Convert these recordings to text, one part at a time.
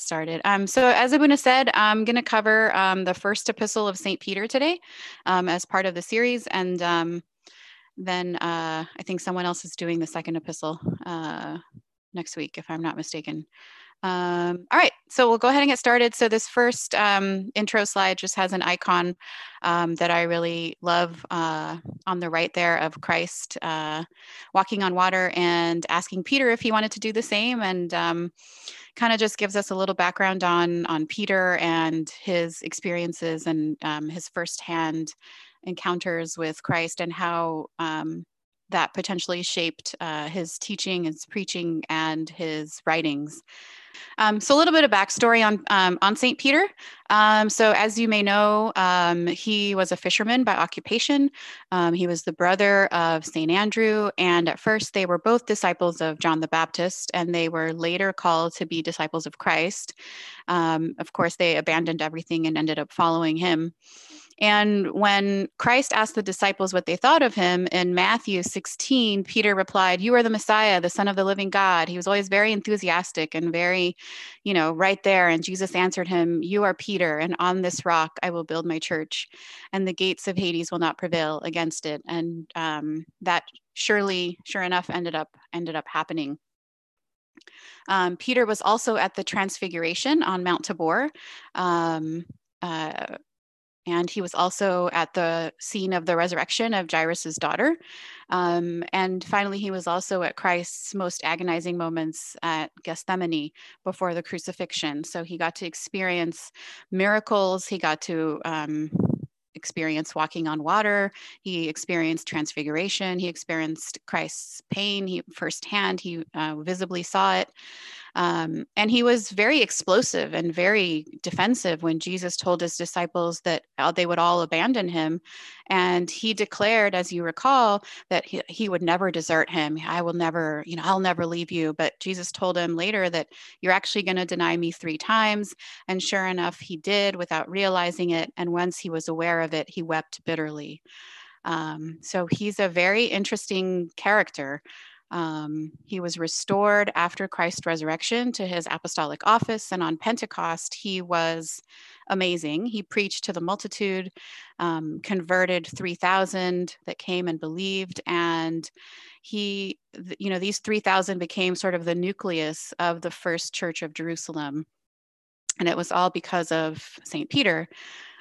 started. Um, so, as Abuna said, I'm going to cover um, the first epistle of St. Peter today um, as part of the series. And um, then uh, I think someone else is doing the second epistle uh, next week, if I'm not mistaken. Um, all right, so we'll go ahead and get started. So this first um, intro slide just has an icon um, that I really love uh, on the right there of Christ uh, walking on water and asking Peter if he wanted to do the same, and um, kind of just gives us a little background on on Peter and his experiences and um, his firsthand encounters with Christ and how um, that potentially shaped uh, his teaching, his preaching, and his writings. Um, so a little bit of backstory on um, on Saint Peter. Um, so as you may know, um, he was a fisherman by occupation. Um, he was the brother of Saint Andrew, and at first they were both disciples of John the Baptist, and they were later called to be disciples of Christ. Um, of course, they abandoned everything and ended up following him. And when Christ asked the disciples what they thought of him in Matthew 16, Peter replied, You are the Messiah, the Son of the living God. He was always very enthusiastic and very, you know, right there. And Jesus answered him, You are Peter, and on this rock I will build my church, and the gates of Hades will not prevail against it. And um, that surely, sure enough, ended up ended up happening. Um, Peter was also at the Transfiguration on Mount Tabor. Um, uh, and he was also at the scene of the resurrection of Jairus's daughter. Um, and finally, he was also at Christ's most agonizing moments at Gethsemane before the crucifixion. So he got to experience miracles. He got to um, experience walking on water. He experienced transfiguration. He experienced Christ's pain. He firsthand. He uh, visibly saw it. Um, and he was very explosive and very defensive when Jesus told his disciples that uh, they would all abandon him. And he declared, as you recall, that he, he would never desert him. I will never, you know, I'll never leave you. But Jesus told him later that you're actually going to deny me three times. And sure enough, he did without realizing it. And once he was aware of it, he wept bitterly. Um, so he's a very interesting character. Um, he was restored after Christ's resurrection to his apostolic office, and on Pentecost, he was amazing. He preached to the multitude, um, converted 3,000 that came and believed, and he, you know, these 3,000 became sort of the nucleus of the first church of Jerusalem. And it was all because of St. Peter.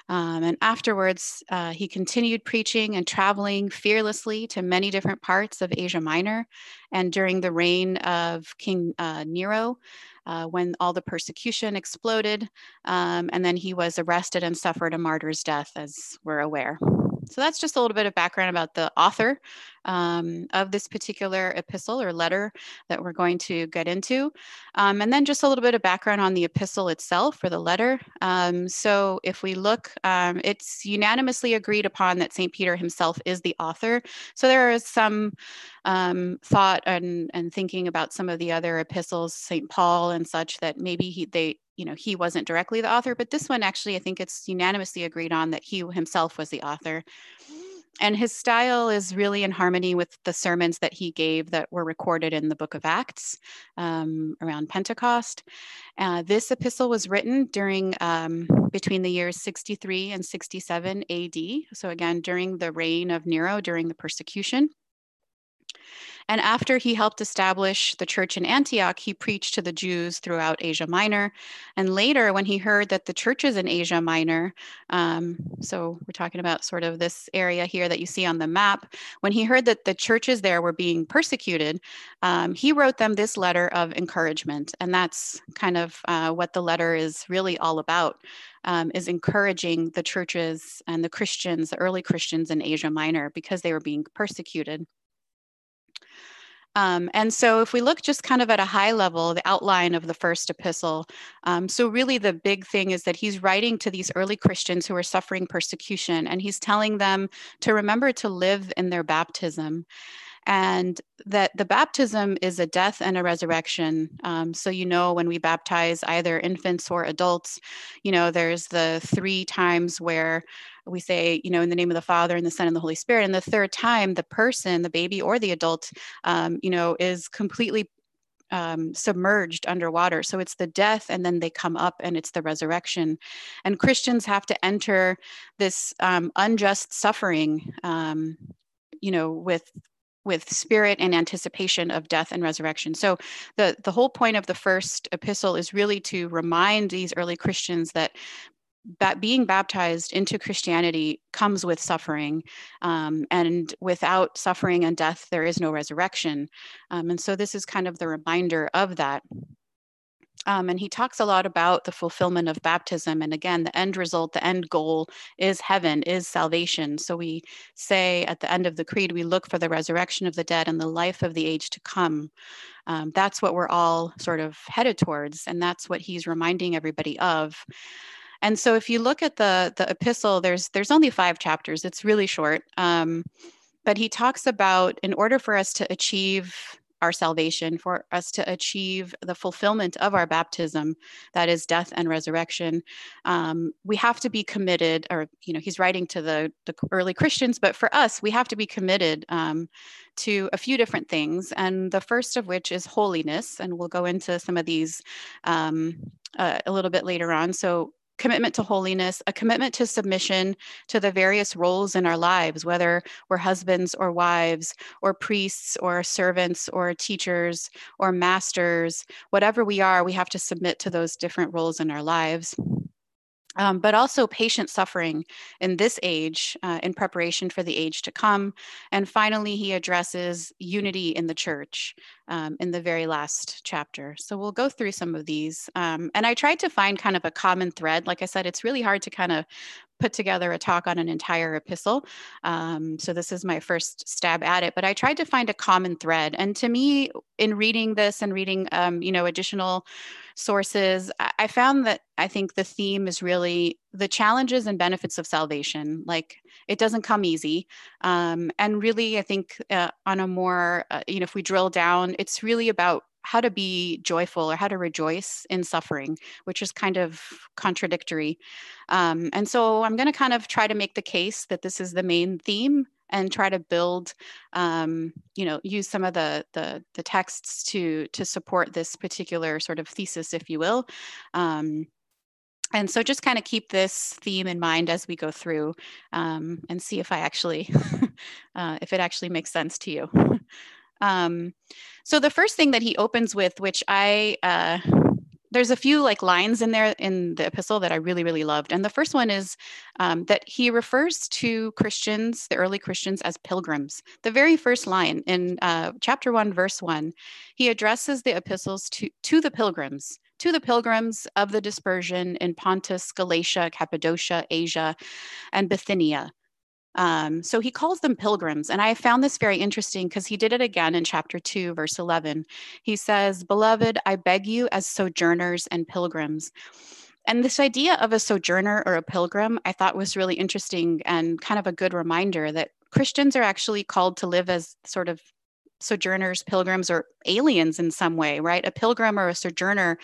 Um, and afterwards, uh, he continued preaching and traveling fearlessly to many different parts of Asia Minor. And during the reign of King uh, Nero, uh, when all the persecution exploded, um, and then he was arrested and suffered a martyr's death, as we're aware. So that's just a little bit of background about the author um, of this particular epistle or letter that we're going to get into. Um, and then just a little bit of background on the epistle itself or the letter. Um, so if we look, um, it's unanimously agreed upon that St. Peter himself is the author. So there is some um, thought and, and thinking about some of the other epistles, St. Paul and such, that maybe he, they, you know he wasn't directly the author but this one actually i think it's unanimously agreed on that he himself was the author and his style is really in harmony with the sermons that he gave that were recorded in the book of acts um, around pentecost. Uh, this epistle was written during um, between the years 63 and 67 ad so again during the reign of nero during the persecution and after he helped establish the church in Antioch, he preached to the Jews throughout Asia Minor. And later, when he heard that the churches in Asia Minor, um, so we're talking about sort of this area here that you see on the map, when he heard that the churches there were being persecuted, um, he wrote them this letter of encouragement. And that's kind of uh, what the letter is really all about. Um, is encouraging the churches and the Christians, the early Christians in Asia Minor, because they were being persecuted. Um, and so, if we look just kind of at a high level, the outline of the first epistle, um, so really the big thing is that he's writing to these early Christians who are suffering persecution, and he's telling them to remember to live in their baptism and that the baptism is a death and a resurrection. Um, so, you know, when we baptize either infants or adults, you know, there's the three times where we say, you know, in the name of the Father and the Son and the Holy Spirit. And the third time, the person, the baby or the adult, um, you know, is completely um, submerged underwater. So it's the death, and then they come up, and it's the resurrection. And Christians have to enter this um, unjust suffering, um, you know, with with spirit and anticipation of death and resurrection. So the the whole point of the first epistle is really to remind these early Christians that that being baptized into Christianity comes with suffering, um, and without suffering and death, there is no resurrection. Um, and so this is kind of the reminder of that. Um, and he talks a lot about the fulfillment of baptism. And again, the end result, the end goal is heaven, is salvation. So we say at the end of the creed, we look for the resurrection of the dead and the life of the age to come. Um, that's what we're all sort of headed towards. And that's what he's reminding everybody of. And so if you look at the the epistle, there's there's only five chapters. It's really short. Um, but he talks about in order for us to achieve our salvation, for us to achieve the fulfillment of our baptism, that is death and resurrection, um, we have to be committed. Or you know, he's writing to the the early Christians, but for us, we have to be committed um, to a few different things. And the first of which is holiness, and we'll go into some of these um, uh, a little bit later on. So commitment to holiness, a commitment to submission to the various roles in our lives, whether we're husbands or wives, or priests or servants or teachers or masters, whatever we are, we have to submit to those different roles in our lives um, but also patient suffering in this age uh, in preparation for the age to come. And finally, he addresses unity in the church um, in the very last chapter. So we'll go through some of these. Um, and I tried to find kind of a common thread. Like I said, it's really hard to kind of put together a talk on an entire epistle. Um, so this is my first stab at it, but I tried to find a common thread. And to me, in reading this and reading, um, you know, additional sources, I found that I think the theme is really the challenges and benefits of salvation. Like it doesn't come easy. Um, and really, I think uh, on a more, uh, you know, if we drill down, it's really about how to be joyful or how to rejoice in suffering, which is kind of contradictory. Um, and so I'm going to kind of try to make the case that this is the main theme and try to build um, you know use some of the, the, the texts to to support this particular sort of thesis if you will um, and so just kind of keep this theme in mind as we go through um, and see if i actually uh, if it actually makes sense to you um, so the first thing that he opens with which i uh, there's a few like lines in there in the epistle that I really, really loved. And the first one is um, that he refers to Christians, the early Christians, as pilgrims. The very first line in uh, chapter one, verse one, he addresses the epistles to, to the pilgrims, to the pilgrims of the dispersion in Pontus, Galatia, Cappadocia, Asia, and Bithynia. Um, so he calls them pilgrims. And I found this very interesting because he did it again in chapter 2, verse 11. He says, Beloved, I beg you as sojourners and pilgrims. And this idea of a sojourner or a pilgrim, I thought was really interesting and kind of a good reminder that Christians are actually called to live as sort of sojourners, pilgrims, or aliens in some way, right? A pilgrim or a sojourner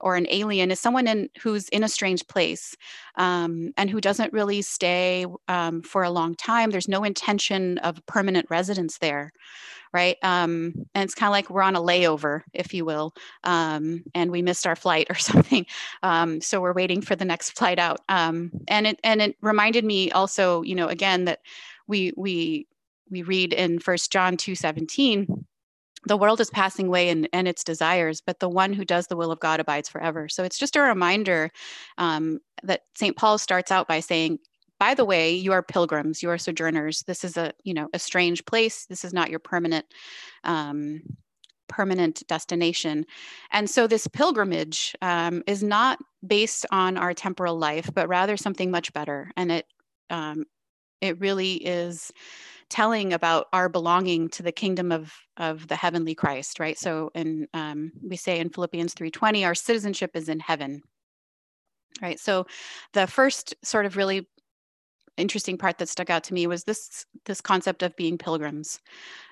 or an alien is someone in, who's in a strange place um, and who doesn't really stay um, for a long time. There's no intention of permanent residence there, right? Um, and it's kind of like we're on a layover, if you will, um, and we missed our flight or something. Um, so we're waiting for the next flight out. Um, and it and it reminded me also, you know, again that we we we read in First John 2:17, the world is passing away and, and its desires, but the one who does the will of God abides forever. So it's just a reminder um, that St. Paul starts out by saying, by the way, you are pilgrims, you are sojourners. This is a, you know, a strange place. This is not your permanent um, permanent destination. And so this pilgrimage um, is not based on our temporal life, but rather something much better. And it um, it really is telling about our belonging to the kingdom of of the heavenly Christ, right? So, and um, we say in Philippians three twenty, our citizenship is in heaven, right? So, the first sort of really interesting part that stuck out to me was this this concept of being pilgrims.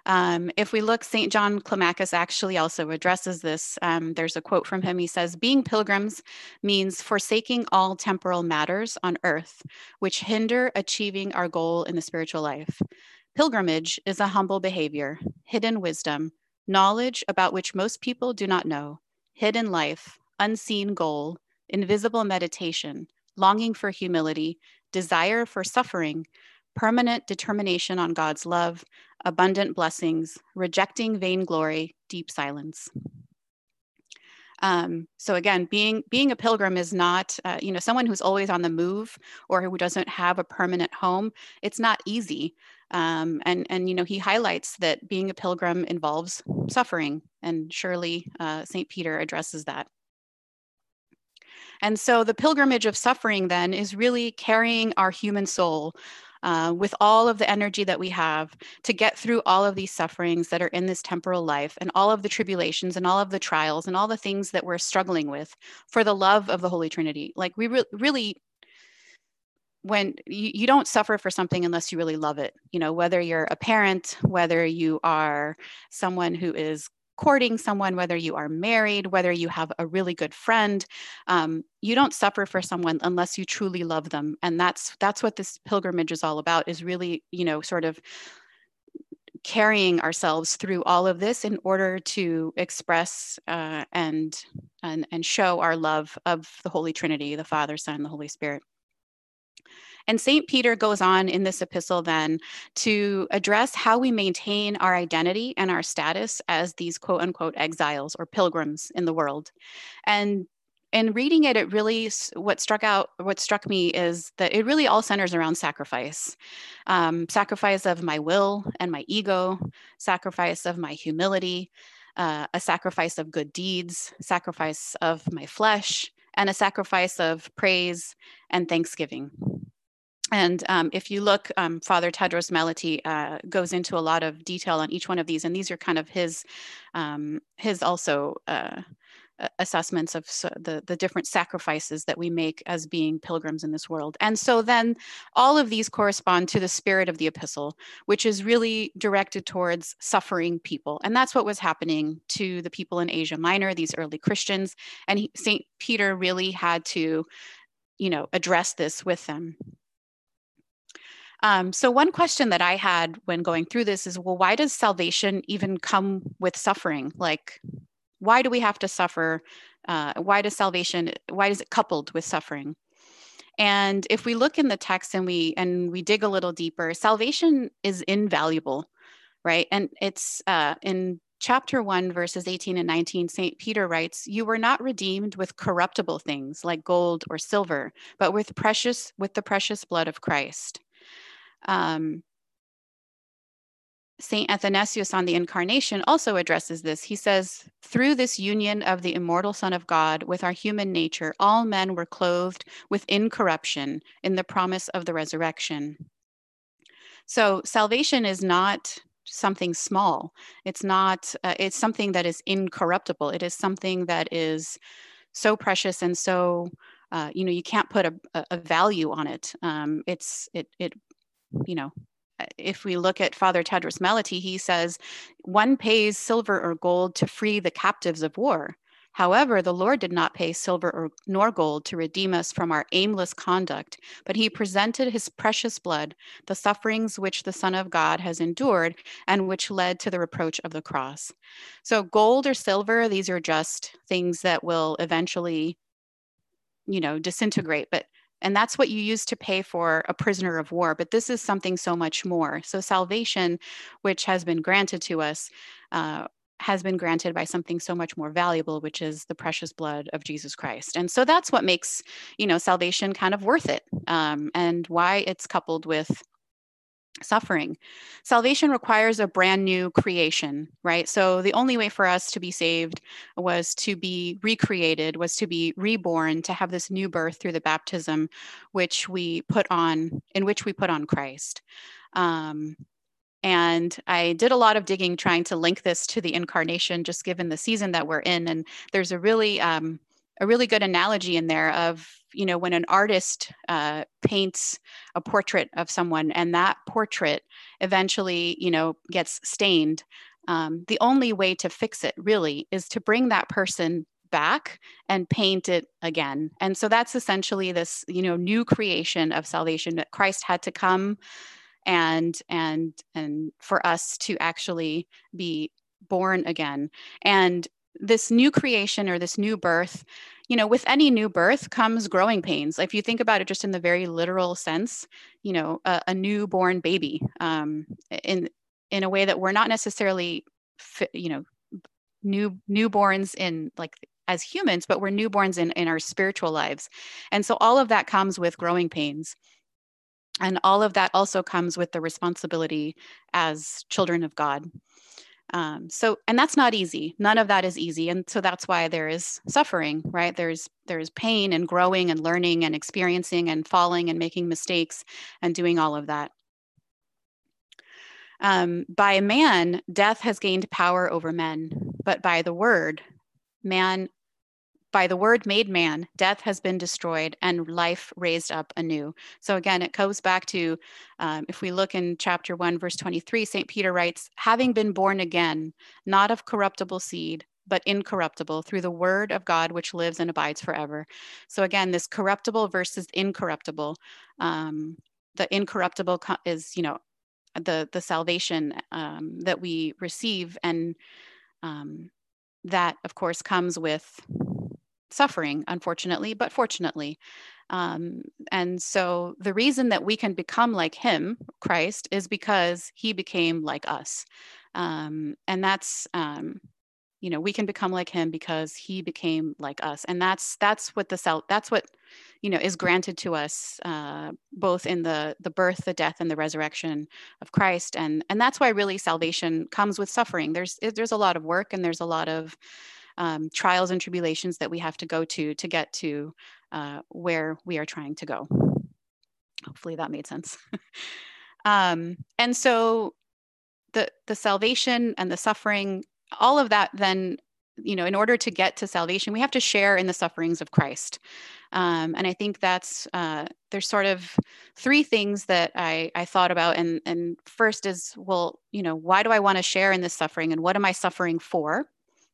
Um, if we look, St. John Climacus actually also addresses this. Um, there's a quote from him. He says, Being pilgrims means forsaking all temporal matters on earth, which hinder achieving our goal in the spiritual life. Pilgrimage is a humble behavior, hidden wisdom, knowledge about which most people do not know, hidden life, unseen goal, invisible meditation, longing for humility, desire for suffering, permanent determination on God's love, abundant blessings, rejecting vainglory, deep silence. Um, so again, being being a pilgrim is not, uh, you know, someone who's always on the move or who doesn't have a permanent home. It's not easy. Um, and and you know, he highlights that being a pilgrim involves suffering, and surely uh, Saint Peter addresses that. And so the pilgrimage of suffering then is really carrying our human soul uh, with all of the energy that we have to get through all of these sufferings that are in this temporal life and all of the tribulations and all of the trials and all the things that we're struggling with for the love of the Holy Trinity. Like we re- really when you, you don't suffer for something unless you really love it you know whether you're a parent whether you are someone who is courting someone, whether you are married, whether you have a really good friend, um, you don't suffer for someone unless you truly love them. And that's that's what this pilgrimage is all about. Is really you know sort of carrying ourselves through all of this in order to express uh, and, and and show our love of the Holy Trinity, the Father, Son, the Holy Spirit. And St. Peter goes on in this epistle then to address how we maintain our identity and our status as these quote unquote exiles or pilgrims in the world. And in reading it, it really what struck out, what struck me is that it really all centers around sacrifice, um, sacrifice of my will and my ego, sacrifice of my humility, uh, a sacrifice of good deeds, sacrifice of my flesh, and a sacrifice of praise and thanksgiving. And um, if you look, um, Father Tadros Malaty uh, goes into a lot of detail on each one of these, and these are kind of his um, his also uh, assessments of the the different sacrifices that we make as being pilgrims in this world. And so then all of these correspond to the spirit of the epistle, which is really directed towards suffering people, and that's what was happening to the people in Asia Minor, these early Christians, and Saint Peter really had to, you know, address this with them. Um, so, one question that I had when going through this is well, why does salvation even come with suffering? Like, why do we have to suffer? Uh, why does salvation, why is it coupled with suffering? And if we look in the text and we and we dig a little deeper, salvation is invaluable, right? And it's uh, in chapter 1 verses 18 and 19 st peter writes you were not redeemed with corruptible things like gold or silver but with precious with the precious blood of christ um, St. Athanasius on the Incarnation also addresses this. He says, Through this union of the immortal Son of God with our human nature, all men were clothed with incorruption in the promise of the resurrection. So, salvation is not something small. It's not, uh, it's something that is incorruptible. It is something that is so precious and so, uh, you know, you can't put a, a value on it. Um, it's, it, it you know, Uh, if we look at Father Tadros Malaty, he says, one pays silver or gold to free the captives of war. However, the Lord did not pay silver or, nor gold to redeem us from our aimless conduct, but he presented his precious blood, the sufferings which the Son of God has endured and which led to the reproach of the cross. So, gold or silver, these are just things that will eventually, you know, disintegrate. But and that's what you use to pay for a prisoner of war. But this is something so much more. So, salvation, which has been granted to us, uh, has been granted by something so much more valuable, which is the precious blood of Jesus Christ. And so that's what makes, you know, salvation kind of worth it um, and why it's coupled with suffering. Salvation requires a brand new creation, right? So the only way for us to be saved was to be recreated, was to be reborn, to have this new birth through the baptism, which we put on, in which we put on Christ. Um, and I did a lot of digging trying to link this to the incarnation, just given the season that we're in. And there's a really um, a really good analogy in there of you know when an artist uh, paints a portrait of someone and that portrait eventually you know gets stained um, the only way to fix it really is to bring that person back and paint it again and so that's essentially this you know new creation of salvation that christ had to come and and and for us to actually be born again. And this new creation or this new birth, you know, with any new birth comes growing pains. If you think about it just in the very literal sense, you know, a, a newborn baby um, in in a way that we're not necessarily, you know, new newborns in like as humans, but we're newborns in in our spiritual lives, and so all of that comes with growing pains. And all of that also comes with the responsibility as children of God. Um, so, and that's not easy. None of that is easy, and so that's why there is suffering, right? There's there's pain and growing and learning and experiencing and falling and making mistakes and doing all of that. Um, by man, death has gained power over men, but by the word, man by the word made man, death has been destroyed and life raised up anew. So again, it goes back to um, if we look in chapter 1, verse 23, St. Peter writes, having been born again, not of corruptible seed, but incorruptible through the word of God, which lives and abides forever. So again, this corruptible versus incorruptible. Um, the incorruptible is, you know, the the salvation um, that we receive, and um, that, of course, comes with suffering, unfortunately, but fortunately. Um, and so the reason that we can become like him, Christ, is because he became like us. Um, and that's, um, you know, we can become like him because he became like us. And that's, that's what the self, that's what, you know, is granted to us uh, both in the, the birth, the death and the resurrection of Christ. And, and that's why really salvation comes with suffering. There's, there's a lot of work and there's a lot of, um, trials and tribulations that we have to go to to get to uh, where we are trying to go. Hopefully that made sense. um, and so the the salvation and the suffering, all of that then you know in order to get to salvation we have to share in the sufferings of christ um, and i think that's uh, there's sort of three things that I, I thought about and and first is well you know why do i want to share in this suffering and what am i suffering for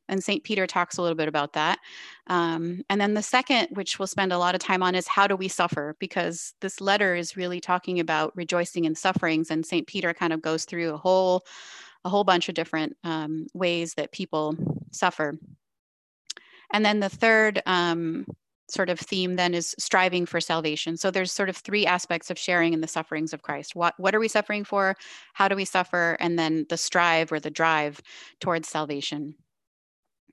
and St. Peter talks a little bit about that. Um, and then the second, which we'll spend a lot of time on, is how do we suffer? Because this letter is really talking about rejoicing in sufferings, and St. Peter kind of goes through a whole, a whole bunch of different um, ways that people suffer. And then the third um, sort of theme then is striving for salvation. So there's sort of three aspects of sharing in the sufferings of Christ. What what are we suffering for? How do we suffer? And then the strive or the drive towards salvation.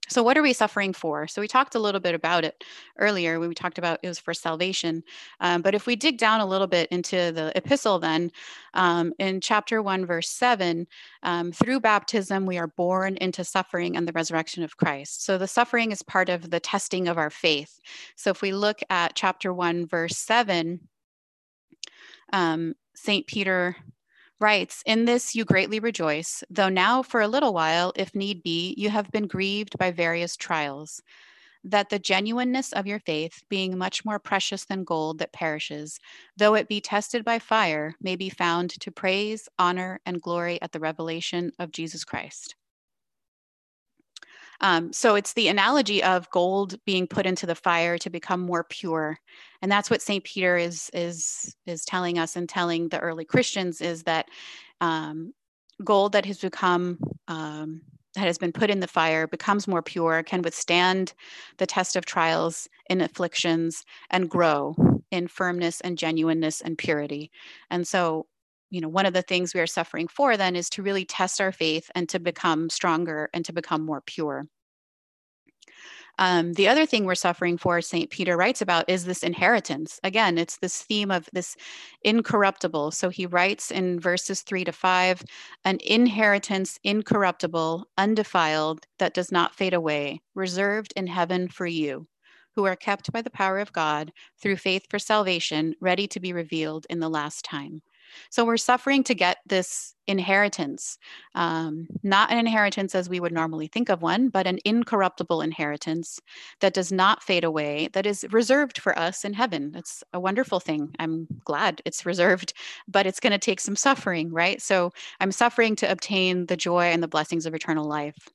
So, what are we suffering for? So, we talked a little bit about it earlier when we talked about it was for salvation. Um, but if we dig down a little bit into the epistle, then um, in chapter 1, verse 7, um, through baptism, we are born into suffering and the resurrection of Christ. So, the suffering is part of the testing of our faith. So, if we look at chapter 1, verse 7, um, St. Peter writes, In this you greatly rejoice, though now for a little while, if need be, you have been grieved by various trials, that the genuineness of your faith, being much more precious than gold that perishes, though it be tested by fire, may be found to praise, honor, and glory at the revelation of Jesus Christ. Um, so it's the analogy of gold being put into the fire to become more pure, and that's what Saint Peter is is is telling us and telling the early Christians is that um, gold that has become um, that has been put in the fire becomes more pure, can withstand the test of trials in afflictions, and grow in firmness and genuineness and purity. And so you know one of the things we are suffering for then is to really test our faith and to become stronger and to become more pure. Um, the other thing we're suffering for st peter writes about is this inheritance. Again it's this theme of this incorruptible. So he writes in verses 3 to 5 an inheritance incorruptible undefiled that does not fade away reserved in heaven for you who are kept by the power of God through faith for salvation, ready to be revealed in the last time. So we're suffering to get this inheritance, um, not an inheritance as we would normally think of one, but an incorruptible inheritance that does not fade away, that is reserved for us in heaven. It's a wonderful thing. I'm glad it's reserved, but it's going to take some suffering, right? So I'm suffering to obtain the joy and the blessings of eternal life.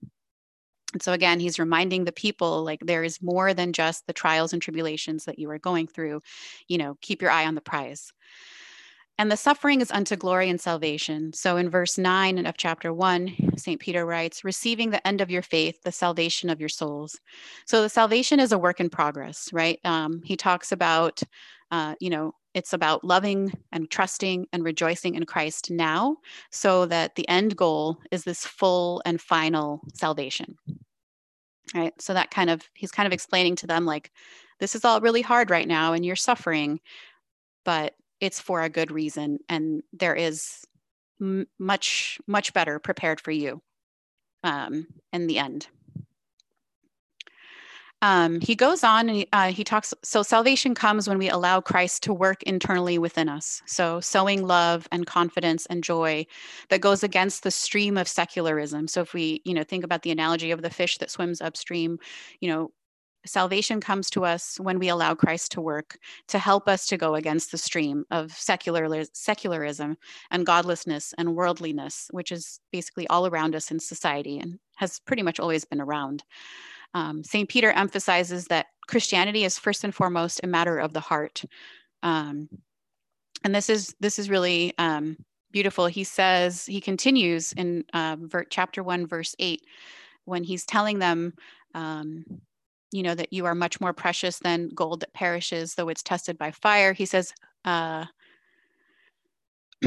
And so again, he's reminding the people like there is more than just the trials and tribulations that you are going through. You know, keep your eye on the prize. And the suffering is unto glory and salvation. So in verse 9 of chapter 1, St. Peter writes, receiving the end of your faith, the salvation of your souls. So the salvation is a work in progress, right? Um, he talks about, uh, you know, it's about loving and trusting and rejoicing in Christ now, so that the end goal is this full and final salvation. Right. So that kind of, he's kind of explaining to them, like, this is all really hard right now and you're suffering, but it's for a good reason. And there is m- much, much better prepared for you um, in the end. Um, he goes on and he, uh, he talks. So, salvation comes when we allow Christ to work internally within us. So, sowing love and confidence and joy that goes against the stream of secularism. So, if we, you know, think about the analogy of the fish that swims upstream, you know, salvation comes to us when we allow Christ to work to help us to go against the stream of secular secularism and godlessness and worldliness, which is basically all around us in society and has pretty much always been around. Um, St. Peter emphasizes that Christianity is first and foremost a matter of the heart. Um, and this is this is really um, beautiful. He says he continues in uh, chapter one, verse eight, when he's telling them, um, you know, that you are much more precious than gold that perishes, though it's tested by fire. He says, uh,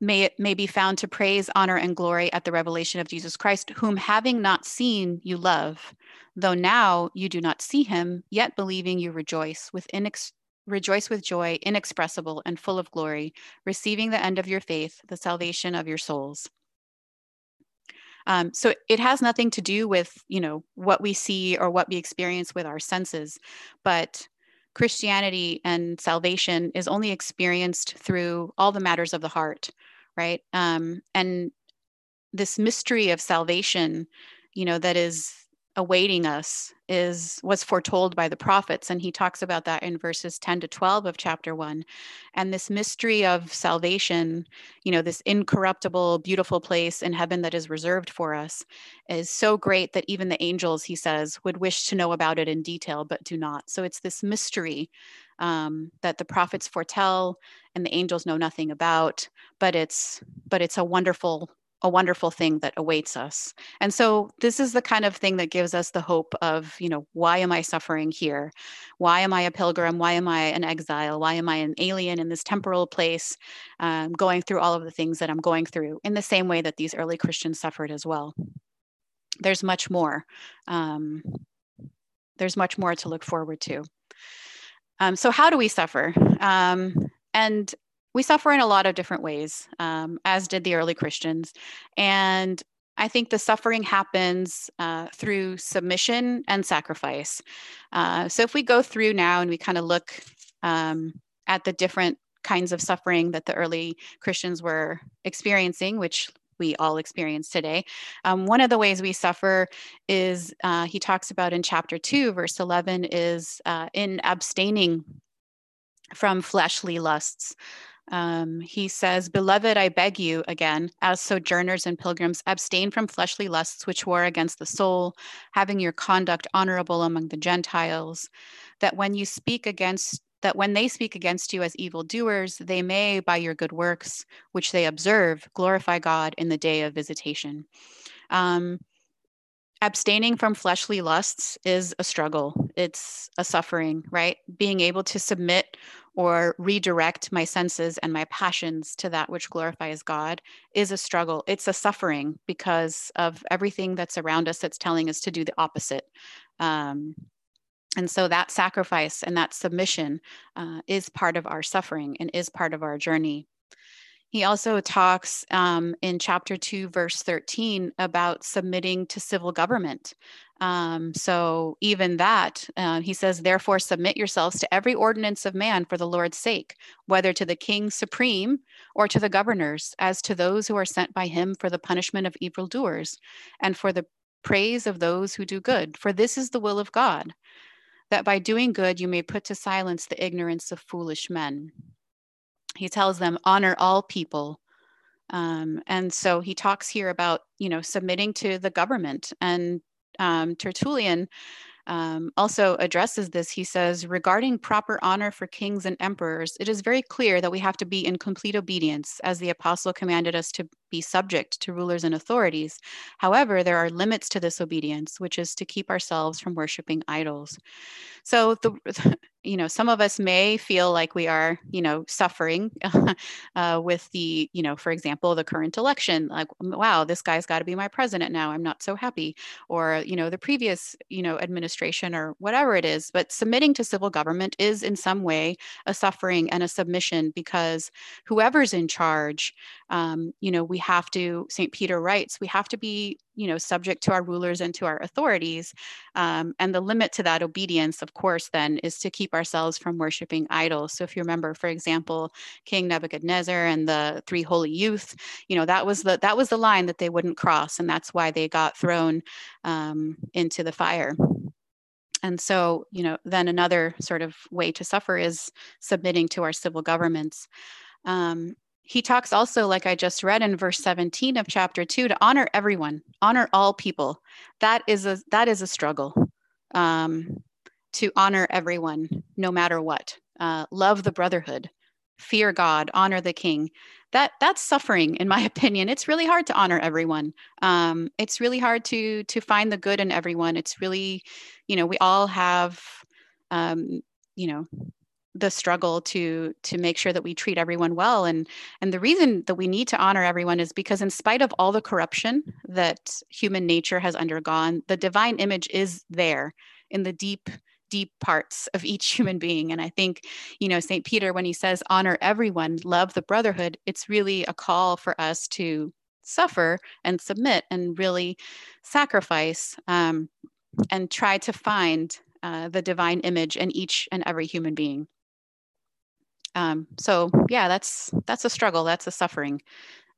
may it may be found to praise, honor, and glory at the revelation of Jesus Christ, whom having not seen you love, though now you do not see him, yet believing you rejoice with inex- rejoice with joy inexpressible and full of glory, receiving the end of your faith, the salvation of your souls. Um, so it has nothing to do with you know what we see or what we experience with our senses, but Christianity and salvation is only experienced through all the matters of the heart, right? Um, and this mystery of salvation, you know, that is awaiting us is was foretold by the prophets and he talks about that in verses 10 to 12 of chapter 1 and this mystery of salvation you know this incorruptible beautiful place in heaven that is reserved for us is so great that even the angels he says would wish to know about it in detail but do not. So it's this mystery um, that the prophets foretell and the angels know nothing about but it's but it's a wonderful a wonderful thing that awaits us. And so this is the kind of thing that gives us the hope of you know why am i suffering here? Why am i a pilgrim? Why am i an exile? Why am i an alien in this temporal place um, going through all of the things that i'm going through in the same way that these early christians suffered as well? There's much more um, there's much more to look forward to. Um, so, how do we suffer? Um, and we suffer in a lot of different ways, um, as did the early Christians. And I think the suffering happens uh, through submission and sacrifice. Uh, so, if we go through now and we kind of look um, at the different kinds of suffering that the early Christians were experiencing, which we all experience today. Um, one of the ways we suffer is uh, he talks about in chapter 2, verse 11, is uh, in abstaining from fleshly lusts. Um, he says, Beloved, I beg you again, as sojourners and pilgrims, abstain from fleshly lusts which war against the soul, having your conduct honorable among the Gentiles, that when you speak against that when they speak against you as evildoers, they may, by your good works, which they observe, glorify God in the day of visitation. Um, abstaining from fleshly lusts is a struggle, it's a suffering, right? Being able to submit or redirect my senses and my passions to that which glorifies God is a struggle. It's a suffering because of everything that's around us that's telling us to do the opposite. Um, and so that sacrifice and that submission uh, is part of our suffering and is part of our journey. He also talks um, in chapter 2, verse 13, about submitting to civil government. Um, so, even that, uh, he says, therefore, submit yourselves to every ordinance of man for the Lord's sake, whether to the king supreme or to the governors, as to those who are sent by him for the punishment of evildoers and for the praise of those who do good. For this is the will of God that by doing good you may put to silence the ignorance of foolish men. He tells them, honor all people. Um, and so he talks here about, you know, submitting to the government. And um, Tertullian um, also addresses this. He says, regarding proper honor for kings and emperors, it is very clear that we have to be in complete obedience, as the apostle commanded us to be subject to rulers and authorities. However, there are limits to this obedience, which is to keep ourselves from worshiping idols. So the you know some of us may feel like we are you know suffering uh, with the you know for example the current election like wow this guy's got to be my president now i'm not so happy or you know the previous you know administration or whatever it is but submitting to civil government is in some way a suffering and a submission because whoever's in charge um, you know we have to st peter writes we have to be you know subject to our rulers and to our authorities. Um, and the limit to that obedience of course then is to keep ourselves from worshiping idols. So if you remember for example king nebuchadnezzar and the three holy youth you know that was the that was the line that they wouldn't cross and that's why they got thrown um, into the fire. And so you know then another sort of way to suffer is submitting to our civil governments. Um, he talks also, like I just read in verse 17 of chapter 2, to honor everyone, honor all people. That is a that is a struggle. Um, to honor everyone, no matter what. Uh, love the brotherhood, fear God, honor the king. That that's suffering, in my opinion. It's really hard to honor everyone. Um, it's really hard to to find the good in everyone. It's really, you know, we all have um, you know the struggle to to make sure that we treat everyone well and and the reason that we need to honor everyone is because in spite of all the corruption that human nature has undergone the divine image is there in the deep deep parts of each human being. And i think you know st peter when he says honor everyone love the brotherhood it's really a call for us to suffer and submit and really sacrifice um, and try to find uh, the divine image in each and every human being um, so yeah, that's that's a struggle. That's a suffering.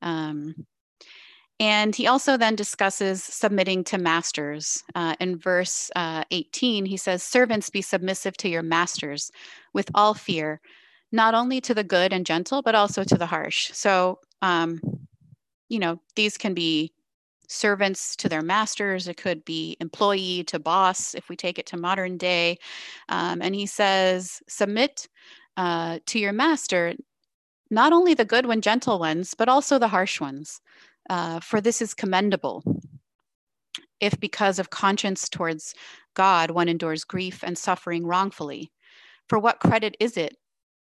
Um, and he also then discusses submitting to masters. Uh, in verse uh, 18, he says, Servants, be submissive to your masters with all fear, not only to the good and gentle, but also to the harsh. So, um, you know, these can be servants to their masters, it could be employee to boss, if we take it to modern day. Um, and he says, Submit uh, to your master, not only the good and gentle ones, but also the harsh ones. Uh, for this is commendable. If because of conscience towards God one endures grief and suffering wrongfully, for what credit is it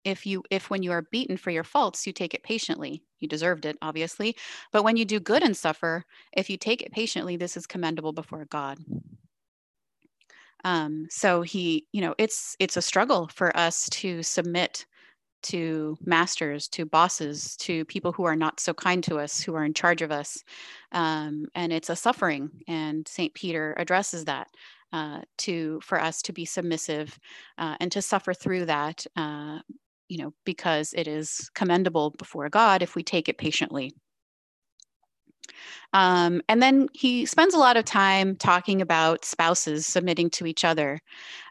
if you if when you are beaten for your faults you take it patiently you deserved it obviously but when you do good and suffer if you take it patiently this is commendable before god um, so he, you know, it's it's a struggle for us to submit to masters, to bosses, to people who are not so kind to us, who are in charge of us, um, and it's a suffering. And Saint Peter addresses that uh, to for us to be submissive uh, and to suffer through that. Uh, you know, because it is commendable before God if we take it patiently. Um, and then he spends a lot of time talking about spouses submitting to each other.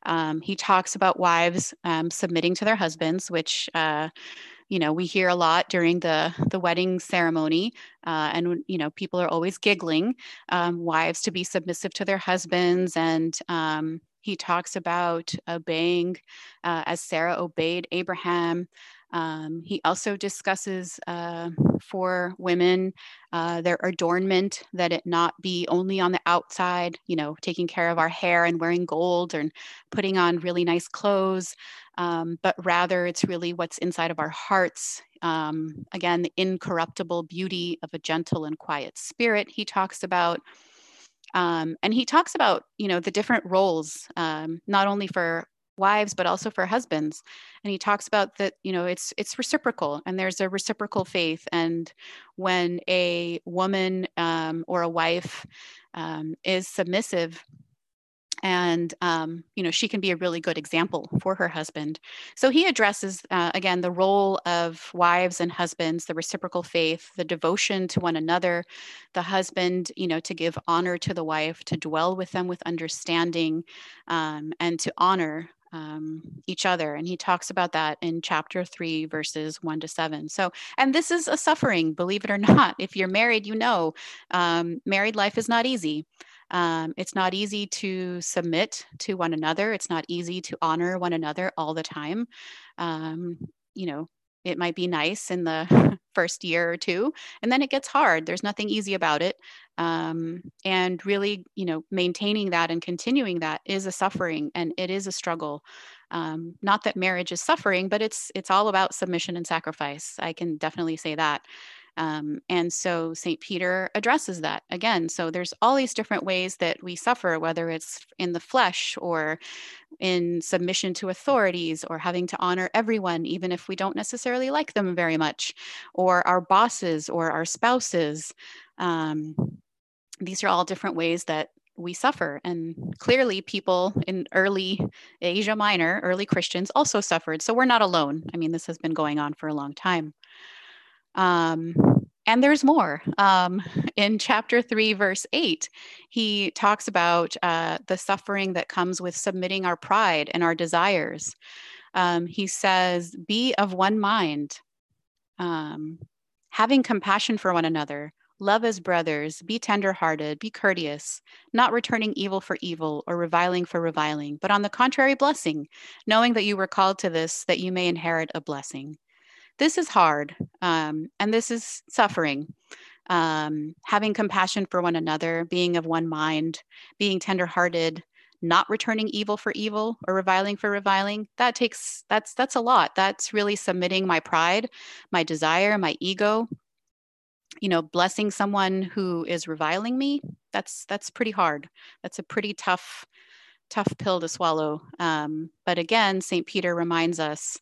Um, he talks about wives um, submitting to their husbands, which uh, you know we hear a lot during the the wedding ceremony, uh, and you know people are always giggling. Um, wives to be submissive to their husbands, and um, he talks about obeying uh, as Sarah obeyed Abraham. Um, he also discusses uh, for women uh, their adornment, that it not be only on the outside, you know, taking care of our hair and wearing gold and putting on really nice clothes, um, but rather it's really what's inside of our hearts. Um, again, the incorruptible beauty of a gentle and quiet spirit, he talks about. Um, and he talks about you know the different roles um, not only for wives but also for husbands. And he talks about that you know it's it's reciprocal and there's a reciprocal faith. And when a woman um, or a wife um, is submissive and um, you know she can be a really good example for her husband. So he addresses uh, again the role of wives and husbands the reciprocal faith the devotion to one another the husband you know to give honor to the wife to dwell with them with understanding um, and to honor um, each other. And he talks about that in chapter three, verses one to seven. So, and this is a suffering, believe it or not. If you're married, you know um, married life is not easy. Um, it's not easy to submit to one another. It's not easy to honor one another all the time. Um, you know, it might be nice in the first year or two, and then it gets hard. There's nothing easy about it. Um, and really, you know, maintaining that and continuing that is a suffering and it is a struggle. Um, not that marriage is suffering, but it's it's all about submission and sacrifice. I can definitely say that. Um, and so St. Peter addresses that again. So there's all these different ways that we suffer, whether it's in the flesh or in submission to authorities or having to honor everyone, even if we don't necessarily like them very much, or our bosses or our spouses. Um, these are all different ways that we suffer. And clearly, people in early Asia Minor, early Christians, also suffered. So we're not alone. I mean, this has been going on for a long time. Um, and there's more. Um, in chapter 3, verse 8, he talks about uh, the suffering that comes with submitting our pride and our desires. Um, he says, Be of one mind, um, having compassion for one another, love as brothers, be tenderhearted, be courteous, not returning evil for evil or reviling for reviling, but on the contrary, blessing, knowing that you were called to this, that you may inherit a blessing this is hard um, and this is suffering. Um, having compassion for one another, being of one mind, being tenderhearted, not returning evil for evil or reviling for reviling that takes that's that's a lot. That's really submitting my pride my desire my ego. You know blessing someone who is reviling me that's that's pretty hard. That's a pretty tough tough pill to swallow. Um, but again st peter reminds us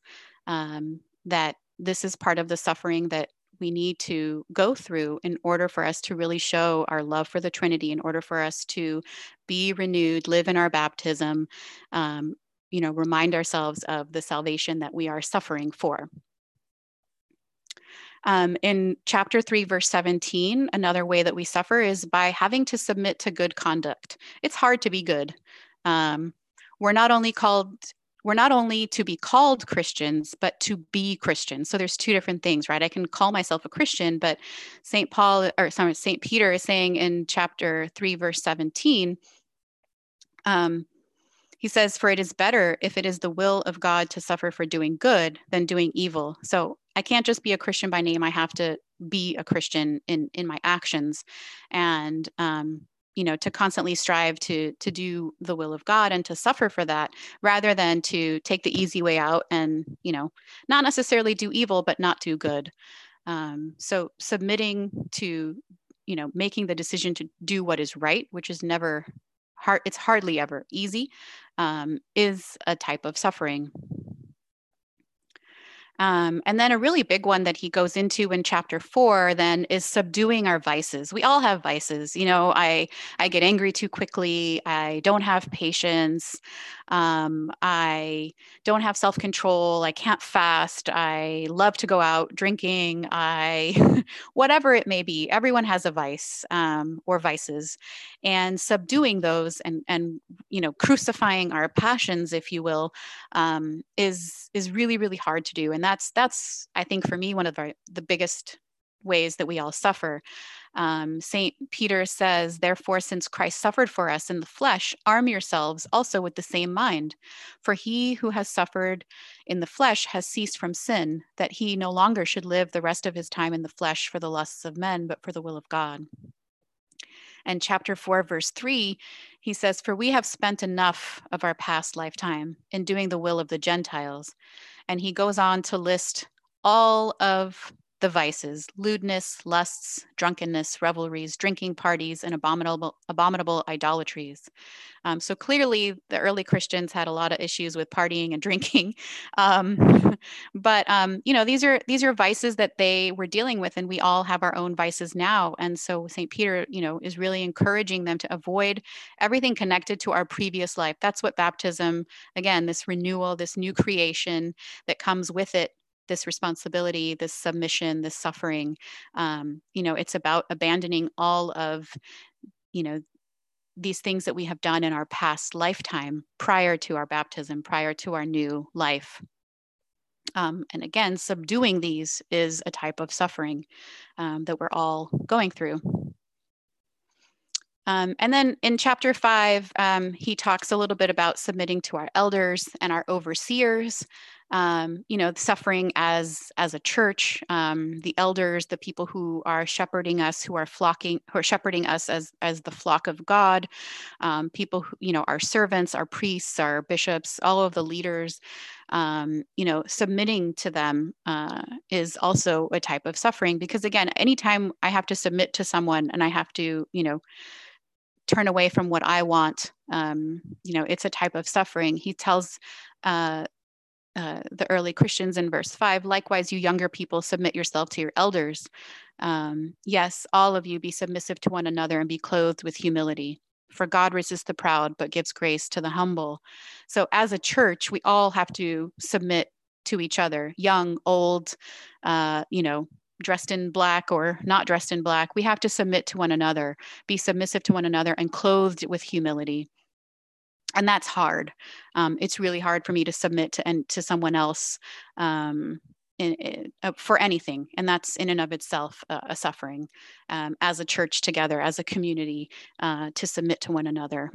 um, that this is part of the suffering that we need to go through in order for us to really show our love for the Trinity, in order for us to be renewed, live in our baptism, um, you know, remind ourselves of the salvation that we are suffering for. Um, in chapter 3, verse 17, another way that we suffer is by having to submit to good conduct. It's hard to be good. Um, we're not only called we're not only to be called Christians, but to be Christians. So there's two different things, right? I can call myself a Christian, but St. Paul, or sorry, St. Peter is saying in chapter 3, verse 17, um, he says, For it is better if it is the will of God to suffer for doing good than doing evil. So I can't just be a Christian by name. I have to be a Christian in in my actions. And um, you know to constantly strive to to do the will of god and to suffer for that rather than to take the easy way out and you know not necessarily do evil but not do good. Um, so submitting to you know making the decision to do what is right which is never hard it's hardly ever easy um, is a type of suffering um, and then a really big one that he goes into in chapter four then is subduing our vices. We all have vices. You know, I I get angry too quickly. I don't have patience. Um, I don't have self control. I can't fast. I love to go out drinking. I whatever it may be. Everyone has a vice um, or vices, and subduing those and and you know crucifying our passions, if you will, um, is is really really hard to do. And that's that's I think for me one of the, the biggest ways that we all suffer. Um, St. Peter says, Therefore, since Christ suffered for us in the flesh, arm yourselves also with the same mind. For he who has suffered in the flesh has ceased from sin, that he no longer should live the rest of his time in the flesh for the lusts of men, but for the will of God. And chapter 4, verse 3, he says, For we have spent enough of our past lifetime in doing the will of the Gentiles and he goes on to list all of the vices lewdness, lusts, drunkenness, revelries, drinking parties, and abominable, abominable idolatries. Um, so clearly, the early Christians had a lot of issues with partying and drinking. Um, but um, you know, these are these are vices that they were dealing with, and we all have our own vices now. And so Saint Peter, you know, is really encouraging them to avoid everything connected to our previous life. That's what baptism, again, this renewal, this new creation that comes with it this responsibility, this submission, this suffering. Um, you know, it's about abandoning all of, you know, these things that we have done in our past lifetime prior to our baptism, prior to our new life. Um, and again, subduing these is a type of suffering um, that we're all going through. Um, and then in chapter five, um, he talks a little bit about submitting to our elders and our overseers um, you know, suffering as as a church, um, the elders, the people who are shepherding us, who are flocking, who are shepherding us as as the flock of God, um, people who, you know, our servants, our priests, our bishops, all of the leaders, um, you know, submitting to them uh, is also a type of suffering because again, anytime I have to submit to someone and I have to, you know, turn away from what I want, um, you know, it's a type of suffering. He tells uh, uh, the early Christians in verse 5 likewise, you younger people, submit yourself to your elders. Um, yes, all of you be submissive to one another and be clothed with humility. For God resists the proud, but gives grace to the humble. So, as a church, we all have to submit to each other, young, old, uh, you know, dressed in black or not dressed in black. We have to submit to one another, be submissive to one another, and clothed with humility and that's hard. Um, it's really hard for me to submit to and to someone else um, in, in, uh, for anything, and that's in and of itself uh, a suffering. Um, as a church together, as a community, uh, to submit to one another.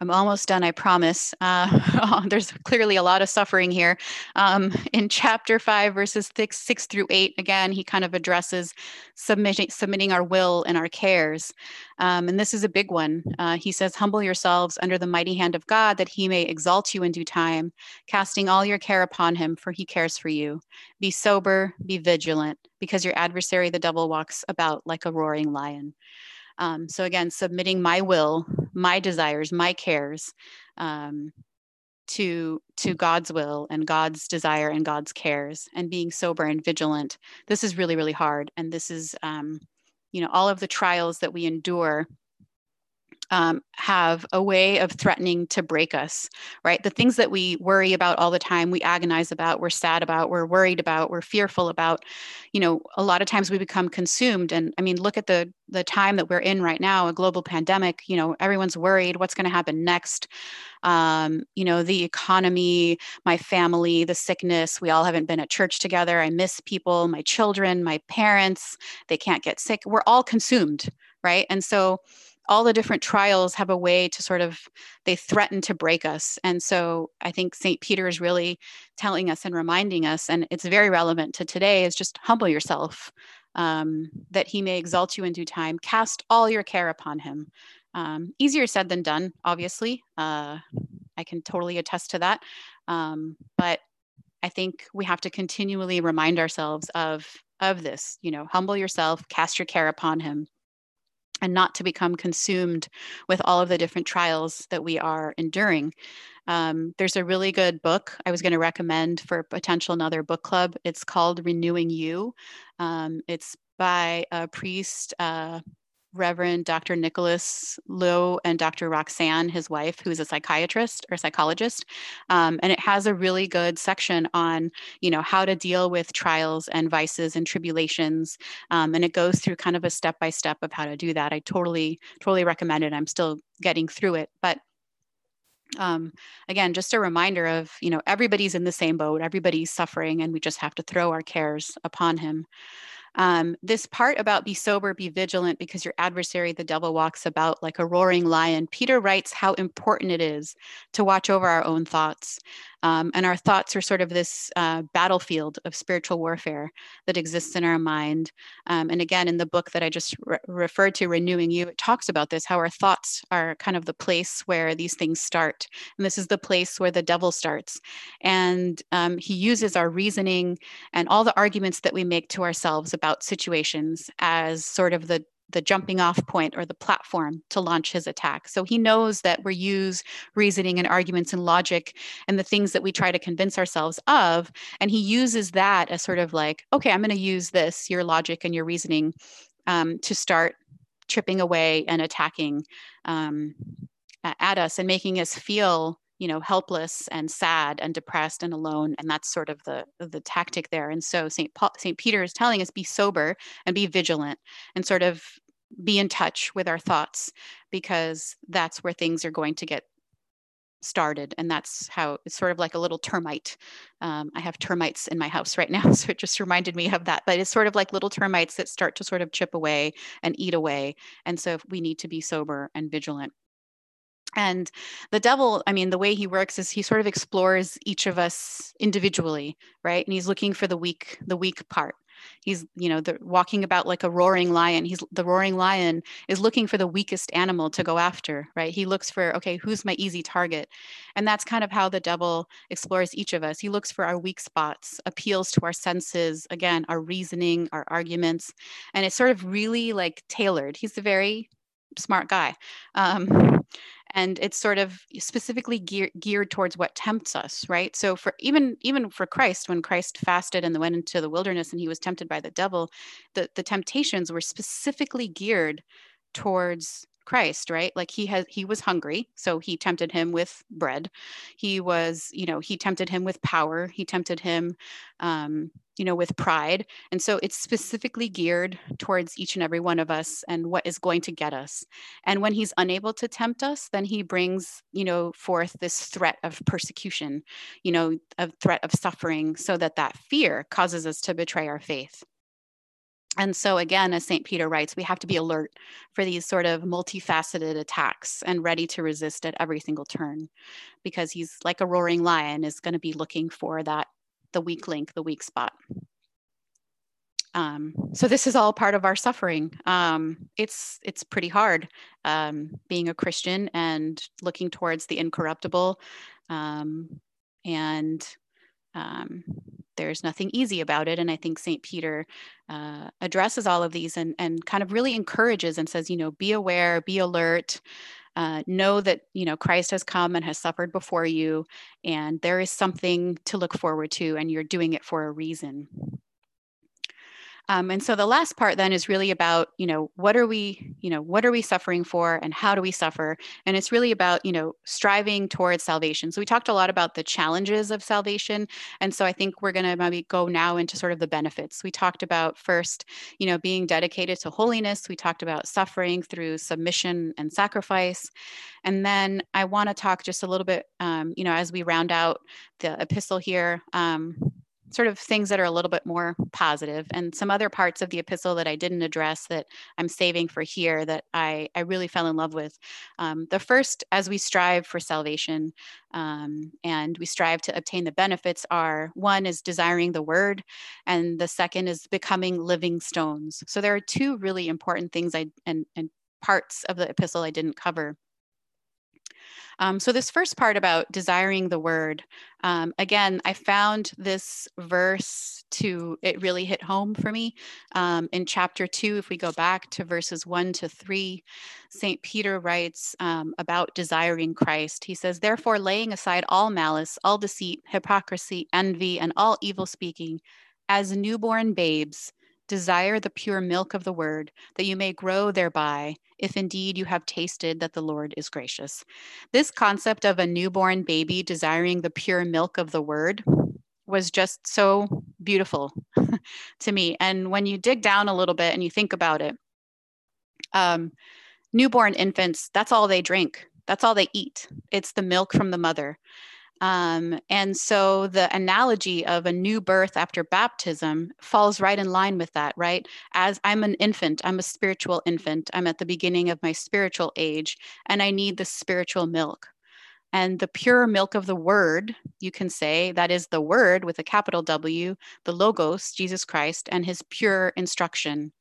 I'm almost done, I promise. Uh, there's clearly a lot of suffering here. Um, in chapter five, verses six, six through eight, again, he kind of addresses submitting, submitting our will and our cares. Um, and this is a big one. Uh, he says, Humble yourselves under the mighty hand of God, that he may exalt you in due time, casting all your care upon him, for he cares for you. Be sober, be vigilant, because your adversary, the devil, walks about like a roaring lion. Um, so again, submitting my will, my desires, my cares um, to to God's will and God's desire and God's cares, and being sober and vigilant. This is really really hard, and this is um, you know all of the trials that we endure um, have a way of threatening to break us, right? The things that we worry about all the time, we agonize about, we're sad about, we're worried about, we're fearful about, you know, a lot of times we become consumed. And I mean, look at the the time that we're in right now, a global pandemic. You know, everyone's worried what's going to happen next. Um, you know, the economy, my family, the sickness. We all haven't been at church together. I miss people, my children, my parents. They can't get sick. We're all consumed, right? And so all the different trials have a way to sort of they threaten to break us. And so i think st peter is really telling us and reminding us and it's very relevant to today is just humble yourself um, that he may exalt you in due time. Cast all your care upon him. Um, easier said than done obviously. Uh, i can totally attest to that. Um, but i think we have to continually remind ourselves of of this you know humble yourself cast your care upon him and not to become consumed with all of the different trials that we are enduring. Um, there's a really good book I was going to recommend for potential another book club. It's called Renewing You. Um, it's by a priest, uh, Reverend Dr. Nicholas Louh and Dr. Roxanne, his wife, who's a psychiatrist or psychologist. Um, and it has a really good section on, you know, how to deal with trials and vices and tribulations. Um, and it goes through kind of a step by step of how to do that. I totally, totally recommend it. I'm still getting through it. But um, again, just a reminder of, you know, everybody's in the same boat, everybody's suffering, and we just have to throw our cares upon him. Um, this part about be sober, be vigilant, because your adversary, the devil, walks about like a roaring lion. Peter writes how important it is to watch over our own thoughts. Um, and our thoughts are sort of this uh, battlefield of spiritual warfare that exists in our mind. Um, and again, in the book that I just re- referred to, Renewing You, it talks about this how our thoughts are kind of the place where these things start. And this is the place where the devil starts. And um, he uses our reasoning and all the arguments that we make to ourselves about situations as sort of the the jumping off point or the platform to launch his attack. So he knows that we use reasoning and arguments and logic and the things that we try to convince ourselves of. And he uses that as sort of like, okay, I'm going to use this, your logic and your reasoning, um, to start chipping away and attacking um, at us and making us feel you know helpless and sad and depressed and alone and that's sort of the the tactic there and so st paul st peter is telling us be sober and be vigilant and sort of be in touch with our thoughts because that's where things are going to get started. And that's how it's sort of like a little termite. Um, I have termites in my house right now, so it just reminded me of that. But it's sort of like little termites that start to sort of chip away and eat away. And so we need to be sober and vigilant. And the devil, I mean, the way he works is he sort of explores each of us individually, right? And he's looking for the weak, the weak part. He's you know the, walking about like a roaring lion. He's the roaring lion is looking for the weakest animal to go after right? He looks for okay who's my easy target? And that's kind of how the devil explores each of us. He looks for our weak spots appeals to our senses again our reasoning our arguments. And it's sort of really like tailored. He's a very smart guy. Um, and it's sort of specifically gear, geared towards what tempts us right so for even even for christ when christ fasted and went into the wilderness and he was tempted by the devil the the temptations were specifically geared towards Christ, right? Like he has he was hungry, so he tempted him with bread. He was, you know, he tempted him with power. He tempted him um, you know, with pride. And so it's specifically geared towards each and every one of us and what is going to get us. And when he's unable to tempt us, then he brings, you know, forth this threat of persecution, you know, a threat of suffering so that that fear causes us to betray our faith. And so, again, as St. Peter writes, we have to be alert for these sort of multifaceted attacks and ready to resist at every single turn because he's like a roaring lion, is going to be looking for that the weak link, the weak spot. Um, so this is all part of our suffering. Um, it's it's pretty hard um, being a Christian and looking towards the incorruptible, um, and um, there's nothing easy about it. And I think Saint Peter uh, addresses all of these and and kind of really encourages and says, you know, be aware, be alert uh, know that you know christ has come and has suffered before you and there is something to look forward to and you're doing it for a reason um, and so the last part then is really about, you know, what are we, you know, what are we suffering for and how do we suffer? And it's really about, you know, striving towards salvation. So we talked a lot about the challenges of salvation. And so I think we're going to maybe go now into sort of the benefits. We talked about first, you know, being dedicated to holiness. We talked about suffering through submission and sacrifice. And then I want to talk just a little bit, um, you know, as we round out the epistle here. Um, sort of things that are a little bit more positive and some other parts of the epistle that I didn't address that I'm saving for here that I, I really fell in love with. Um, the first, as we strive for salvation um, and we strive to obtain the benefits, are one is desiring the word, and the second is becoming living stones. So there are two really important things I and, and parts of the epistle I didn't cover. Um, so, this first part about desiring the word, um, again, I found this verse to, it really hit home for me. Um, in chapter two, if we go back to verses one to three, St. Peter writes um, about desiring Christ. He says, Therefore, laying aside all malice, all deceit, hypocrisy, envy, and all evil speaking, as newborn babes, Desire the pure milk of the word, that you may grow thereby, if indeed you have tasted that the Lord is gracious. This concept of a newborn baby desiring the pure milk of the word was just so beautiful to me. And when you dig down a little bit and you think about it, um, newborn infants, that's all they drink, that's all they eat. It's the milk from the mother. Um, and so the analogy of a new birth after baptism falls right in line with that, right? As I'm an infant, I'm a spiritual infant, I'm at the beginning of my spiritual age, and I need the spiritual milk. And the pure milk of the word, you can say, that is the word with a capital W, the Logos, Jesus Christ, and his pure instruction,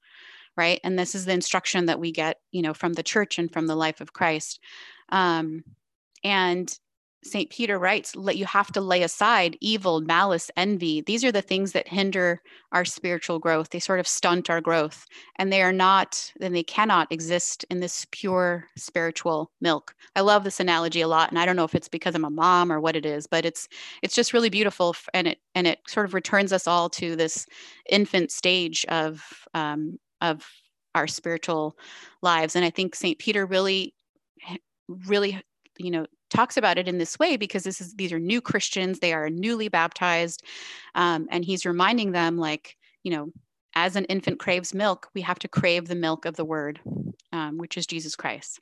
right? And this is the instruction that we get, you know, from the church and from the life of Christ. Um, and St. Peter writes, let you have to lay aside evil, malice, envy. These are the things that hinder our spiritual growth. They sort of stunt our growth, and they are not, and they cannot exist in this pure spiritual milk. I love this analogy a lot, and I don't know if it's because I'm a mom or what it is, but it's it's just really beautiful, and it and it sort of returns us all to this infant stage of um, of our spiritual lives. And I think St. Peter really really you know talks about it in this way because this is these are new christians they are newly baptized um, and he's reminding them like you know as an infant craves milk we have to crave the milk of the word um, which is jesus christ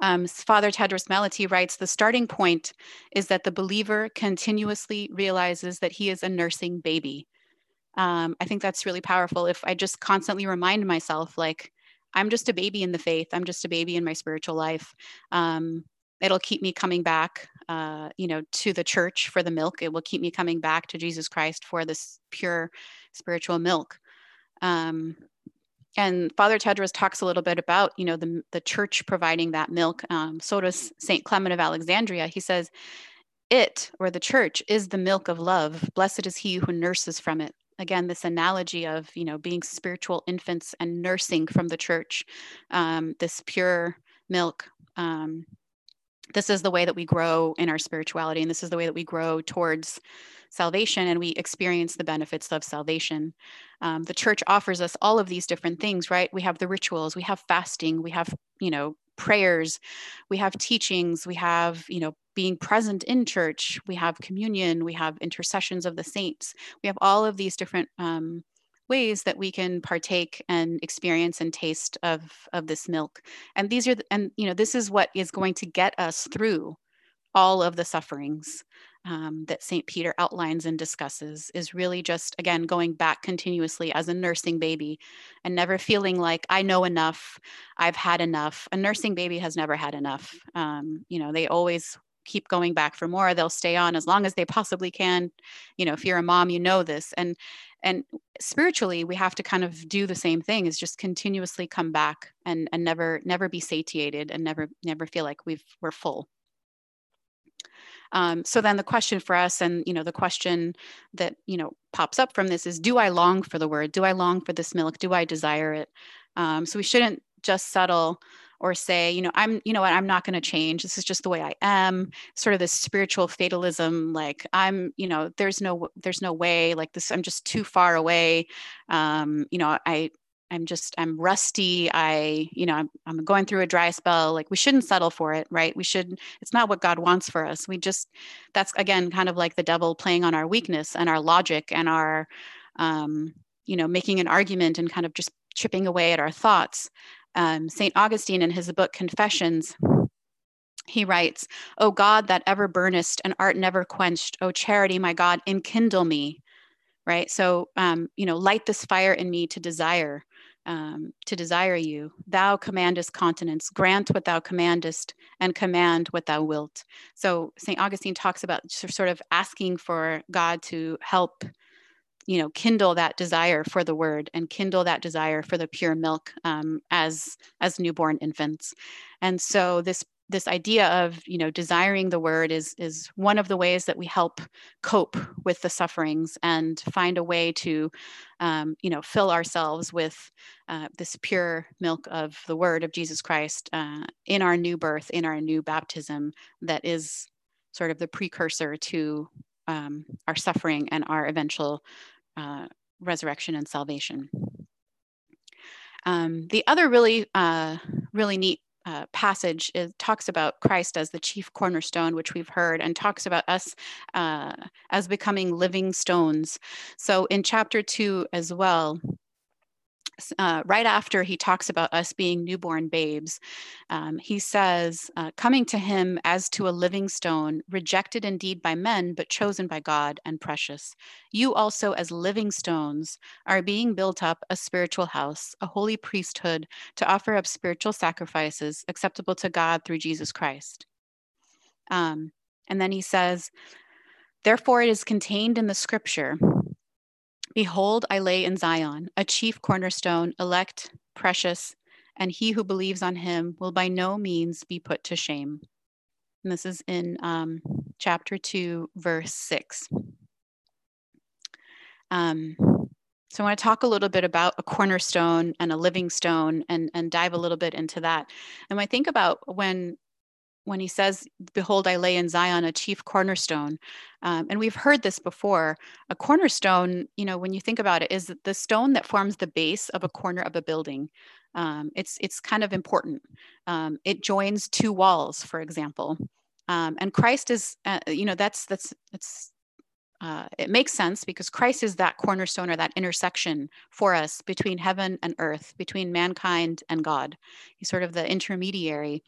Um, Father Tadros Malaty writes The starting point is that the believer continuously realizes that he is a nursing baby. Um, I think that's really powerful. If I just constantly remind myself, like, I'm just a baby in the faith, I'm just a baby in my spiritual life. Um, it'll keep me coming back, uh, you know, to the church for the milk. It will keep me coming back to Jesus Christ for this pure spiritual milk. Um, and Father Tadros talks a little bit about, you know, the, the church providing that milk. Um, so does St. Clement of Alexandria. He says, it or the church is the milk of love. Blessed is he who nurses from it. Again, this analogy of, you know, being spiritual infants and nursing from the church, um, this pure milk. Um, this is the way that we grow in our spirituality, and this is the way that we grow towards salvation and we experience the benefits of salvation. Um, the church offers us all of these different things, right? We have the rituals, we have fasting, we have, you know, prayers, we have teachings, we have, you know, being present in church, we have communion, we have intercessions of the saints, we have all of these different um, ways that we can partake and experience and taste of of this milk and these are the, and you know this is what is going to get us through all of the sufferings um, that St. Peter outlines and discusses is really just, again, going back continuously as a nursing baby and never feeling like I know enough, I've had enough. A nursing baby has never had enough. Um, you know, they always keep going back for more they'll stay on as long as they possibly can you know if you're a mom you know this and and spiritually we have to kind of do the same thing is just continuously come back and and never never be satiated and never never feel like we've we're full um, so then the question for us, and you know, the question that you know pops up from this is, do I long for the word? Do I long for this milk? Do I desire it? Um, so we shouldn't just settle or say, you know, I'm, you know what, I'm not going to change. This is just the way I am. Sort of this spiritual fatalism, like I'm, you know, there's no, there's no way. Like this, I'm just too far away. Um, you know, I, I'm just I'm rusty. I, you know, I'm, I'm going through a dry spell. Like we shouldn't settle for it, right? We should. It's not what God wants for us. We just that's again kind of like the devil playing on our weakness and our logic and our, um, you know, making an argument and kind of just chipping away at our thoughts. Um, Saint Augustine in his book Confessions. He writes, O God, that ever burnest and art never quenched, O charity, my God, enkindle me right so um, you know light this fire in me to desire um, to desire you. Thou commandest continence, grant what thou commandest, and command what thou wilt. So St. Augustine talks about sort of asking for God to help, you know, kindle that desire for the word and kindle that desire for the pure milk um, as as newborn infants. And so this this idea of you know desiring the word is is one of the ways that we help cope with the sufferings and find a way to um, you know fill ourselves with uh, this pure milk of the word of jesus christ uh, in our new birth in our new baptism that is sort of the precursor to um, our suffering and our eventual uh, resurrection and salvation um, the other really uh, really neat uh, passage it talks about Christ as the chief cornerstone, which we've heard, and talks about us uh, as becoming living stones. So in chapter two as well, uh, right after he talks about us being newborn babes, um, he says, uh, coming to him as to a living stone, rejected indeed by men, but chosen by God and precious. You also, as living stones, are being built up a spiritual house, a holy priesthood, to offer up spiritual sacrifices acceptable to God through Jesus Christ. Um, and then he says, Therefore, it is contained in the scripture Behold, I lay in Zion a chief cornerstone, elect, precious, and he who believes on him will by no means be put to shame. And this is in um, chapter 2, verse 6. Um, so I want to talk a little bit about a cornerstone and a living stone and, and dive a little bit into that. And when I think about when when he says, Behold, I lay in Zion a chief cornerstone. Um, and we've heard this before. A cornerstone, you know, when you think about it, is the stone that forms the base of a corner of a building. Um, it's, it's kind of important. Um, it joins two walls, for example. Um, and Christ is, uh, you know, that's, that's, that's, uh, it makes sense because Christ is that cornerstone or that intersection for us between heaven and earth, between mankind and God. He's sort of the intermediary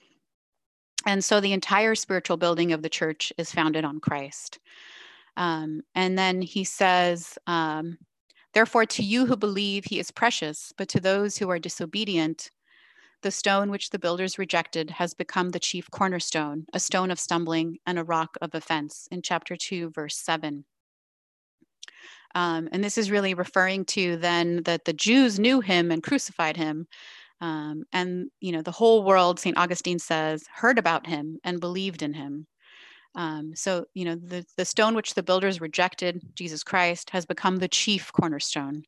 And so the entire spiritual building of the church is founded on Christ. Um, and then he says, um, Therefore, to you who believe, he is precious, but to those who are disobedient, the stone which the builders rejected has become the chief cornerstone, a stone of stumbling and a rock of offense, in chapter 2, verse 7. Um, and this is really referring to then that the Jews knew him and crucified him. Um, and, you know, the whole world, St. Augustine says, heard about him and believed in him. Um, so, you know, the, the stone which the builders rejected, Jesus Christ, has become the chief cornerstone.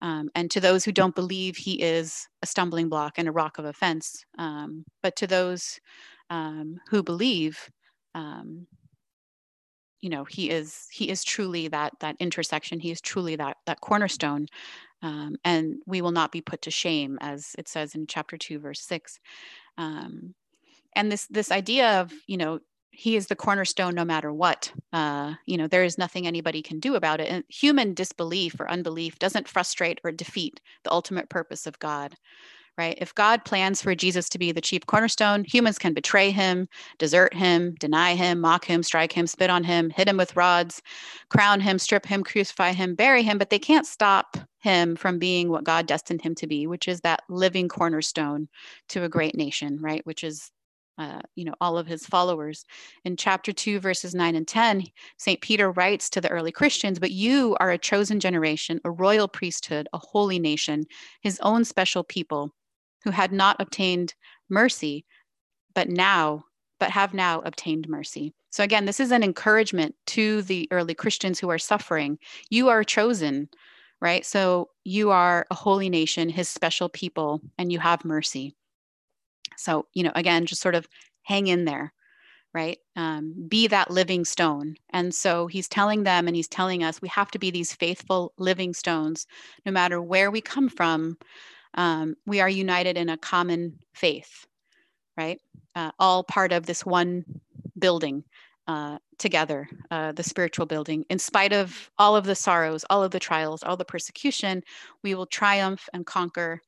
Um, and to those who don't believe, he is a stumbling block and a rock of offense. Um, but to those um, who believe, um, you know, he is he is truly that that intersection. He is truly that that cornerstone, um, and we will not be put to shame, as it says in chapter two, verse six. Um, and this this idea of you know he is the cornerstone no matter what uh, you know there is nothing anybody can do about it and human disbelief or unbelief doesn't frustrate or defeat the ultimate purpose of god right? If god plans for jesus to be the chief cornerstone humans can betray him desert him deny him mock him strike him spit on him hit him with rods crown him strip him crucify him bury him but they can't stop him from being what god destined him to be which is that living cornerstone to a great nation right? Which is uh, you know all of his followers. In chapter 2 verses 9 and 10 st peter writes to the early christians but you are a chosen generation a royal priesthood a holy nation his own special people who had not obtained mercy but now but have now obtained mercy so again this is an encouragement to the early christians who are suffering you are chosen right so you are a holy nation his special people and you have mercy so, you know, again, just sort of hang in there, right? Um, be that living stone. And so he's telling them and he's telling us we have to be these faithful living stones, no matter where we come from. Um, we are united in a common faith, right? Uh, all part of this one building uh, together, uh, the spiritual building. In spite of all of the sorrows, all of the trials, all the persecution, we will triumph and conquer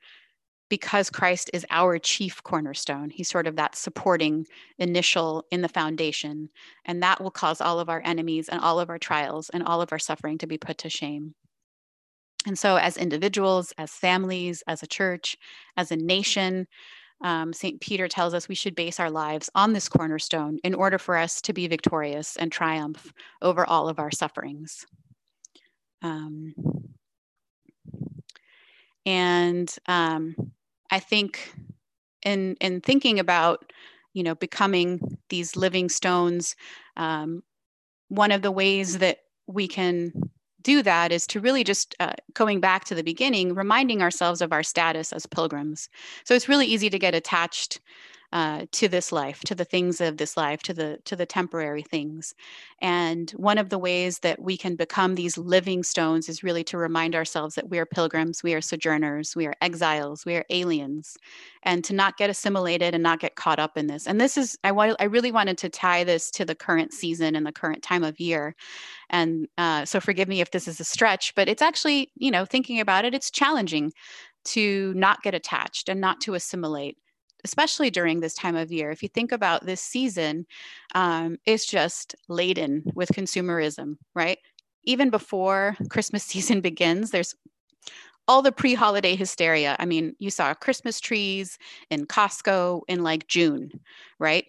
because Christ is our chief cornerstone. He's sort of that supporting initial in the foundation. And that will cause all of our enemies and all of our trials and all of our suffering to be put to shame. And so, as individuals, as families, as a church, as a nation, um, St. Peter tells us we should base our lives on this cornerstone in order for us to be victorious and triumph over all of our sufferings. Um, and um, I think in in thinking about you know becoming these living stones, um, one of the ways that we can do that is to really just uh, going back to the beginning, reminding ourselves of our status as pilgrims. So it's really easy to get attached uh, to this life, to the things of this life, to the to the temporary things. And one of the ways that we can become these living stones is really to remind ourselves that we are pilgrims, we are sojourners, we are exiles, we are aliens, and to not get assimilated and not get caught up in this. And this is I want I really wanted to tie this to the current season and the current time of year. And uh, so forgive me if this is a stretch, but it's actually you know thinking about it, it's challenging to not get attached and not to assimilate especially during this time of year. If you think about this season, um, it's just laden with consumerism, right? Even before Christmas season begins, there's all the pre holiday hysteria. I mean, you saw Christmas trees in Costco in like June, right?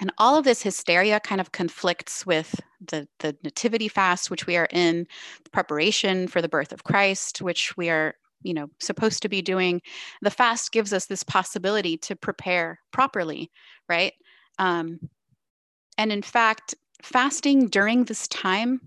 And all of this hysteria kind of conflicts with the, the nativity fast, which we are in, preparation for the birth of Christ, which we are you know supposed to be doing the fast gives us this possibility to prepare properly right? Um, and in fact fasting during this time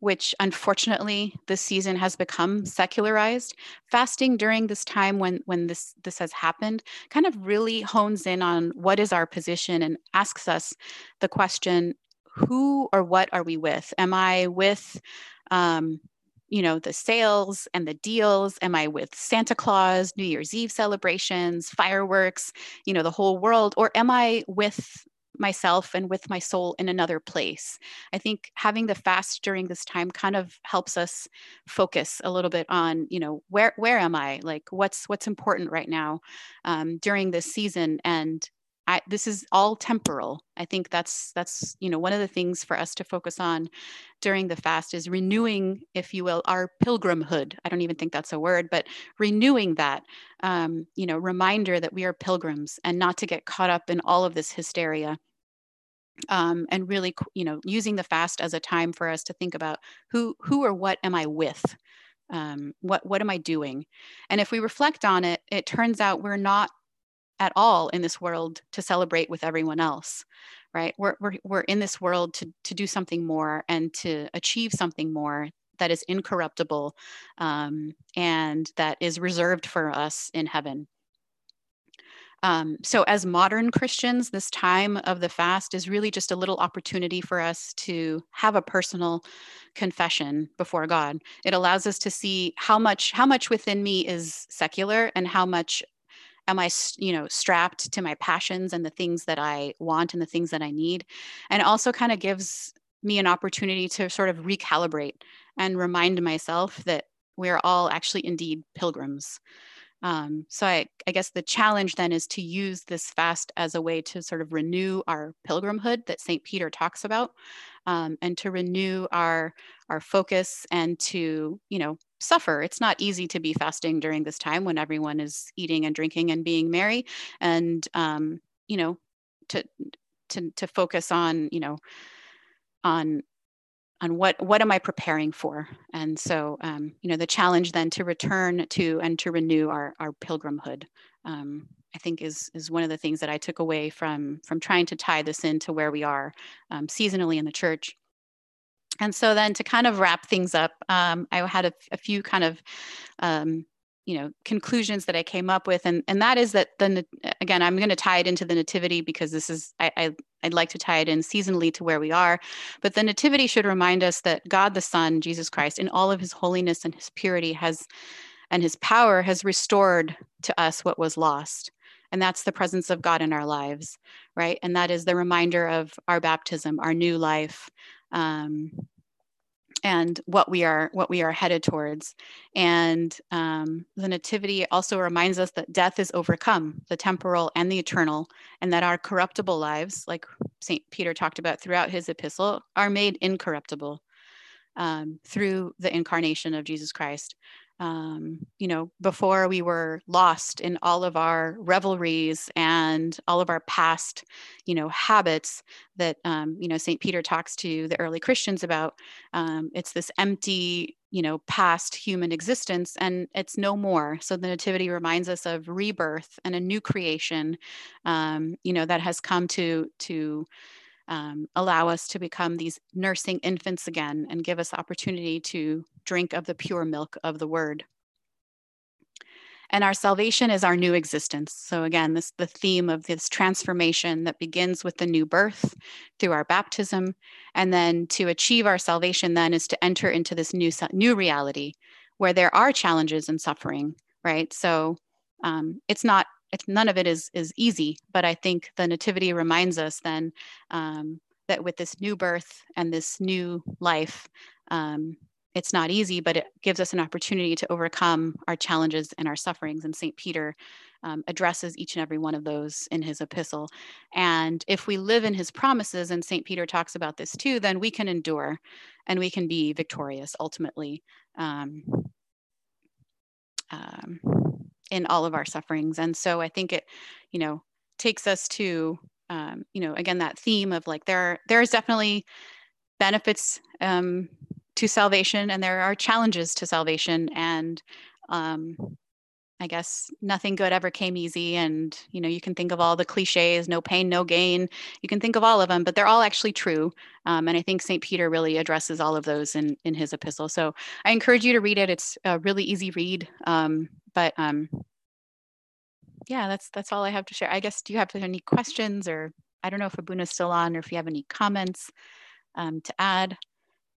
which unfortunately this season has become secularized fasting during this time when when this this has happened kind of really hones in on what is our position and asks us the question who or what are we with? Am i with um, you know the sales and the deals? Am i with santa claus new year's eve celebrations fireworks you know the whole world? Or am i with myself and with my soul in another place? I think having the fast during this time kind of helps us focus a little bit on you know where where am i? Like what's what's important right now um, during this season? And I, this is all temporal. I think that's that's you know one of the things for us to focus on during the fast is renewing, if you will, our pilgrimhood. I don't even think that's a word, but renewing that, um, you know, reminder that we are pilgrims and not to get caught up in all of this hysteria. Um, and really, you know, using the fast as a time for us to think about who who or what am I with, um, what what am I doing, and if we reflect on it, it turns out we're not at all in this world to celebrate with everyone else right we're, we're, we're in this world to, to do something more and to achieve something more that is incorruptible um, and that is reserved for us in heaven um, so, as modern Christians, this time of the fast is really just a little opportunity for us to have a personal confession before God. It allows us to see how much how much within me is secular and how much am i you know strapped to my passions and the things that i want and the things that i need? And also kind of gives me an opportunity to sort of recalibrate and remind myself that we're all actually indeed pilgrims. Um, so I, I guess the challenge then is to use this fast as a way to sort of renew our pilgrimhood that st peter talks about um, and to renew our our focus and to you know suffer. It's not easy to be fasting during this time when everyone is eating and drinking and being merry, and um, you know, to to to focus on you know on on what what am I preparing for? And so, um, you know, the challenge then to return to and to renew our our pilgrimhood, um, I think is is one of the things that I took away from from trying to tie this into where we are um, seasonally in the church. And so then to kind of wrap things up, um, I had a, a, few kind of um, you know conclusions that I came up with, and and that is that the again I'm going to tie it into the nativity because this is I, I I'd like to tie it in seasonally to where we are, but the nativity should remind us that God the Son, Jesus Christ, in all of His holiness and His purity, has and His power has restored to us what was lost and that's the presence of God in our lives, right? And that is the reminder of our baptism, our new life, um, and what we are what we are headed towards. And um, the nativity also reminds us that death is overcome the temporal and the eternal and that our corruptible lives like st peter talked about throughout his epistle are made incorruptible um, through the incarnation of jesus christ um, you know, before we were lost in all of our revelries and all of our past, you know, habits that, um, you know, St. Peter talks to the early Christians about. Um, it's this empty, you know, past human existence, and it's no more. So the Nativity reminds us of rebirth and a new creation, um, you know, that has come to to um, allow us to become these nursing infants again and give us opportunity to drink of the pure milk of the word. And our salvation is our new existence. So again, this the theme of this transformation that begins with the new birth through our baptism, and then to achieve our salvation then is to enter into this new new reality where there are challenges and suffering, right? So um, it's not it's, none of it is is easy, but I think the nativity reminds us then um, that with this new birth and this new life, um, it's not easy, but it gives us an opportunity to overcome our challenges and our sufferings. And St. Peter um, addresses each and every one of those in his epistle. And if we live in his promises, and St. Peter talks about this too, then we can endure and we can be victorious ultimately. Um, um, in all of our sufferings. And so I think it, you know, takes us to, um, you know, again, that theme of like, there, there's definitely benefits um, to salvation and there are challenges to salvation. And um, I guess nothing good ever came easy. And, you know, you can think of all the cliches, no pain, no gain. You can think of all of them, but they're all actually true. Um, and I think St. Peter really addresses all of those in, in his epistle. So I encourage you to read it. It's a really easy read. Um, but um, yeah, that's that's all I have to share. I guess do you have any questions or I don't know if Abuna's still on or if you have any comments um, to add.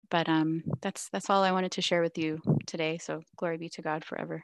But um, that's that's all I wanted to share with you today. So glory be to God forever.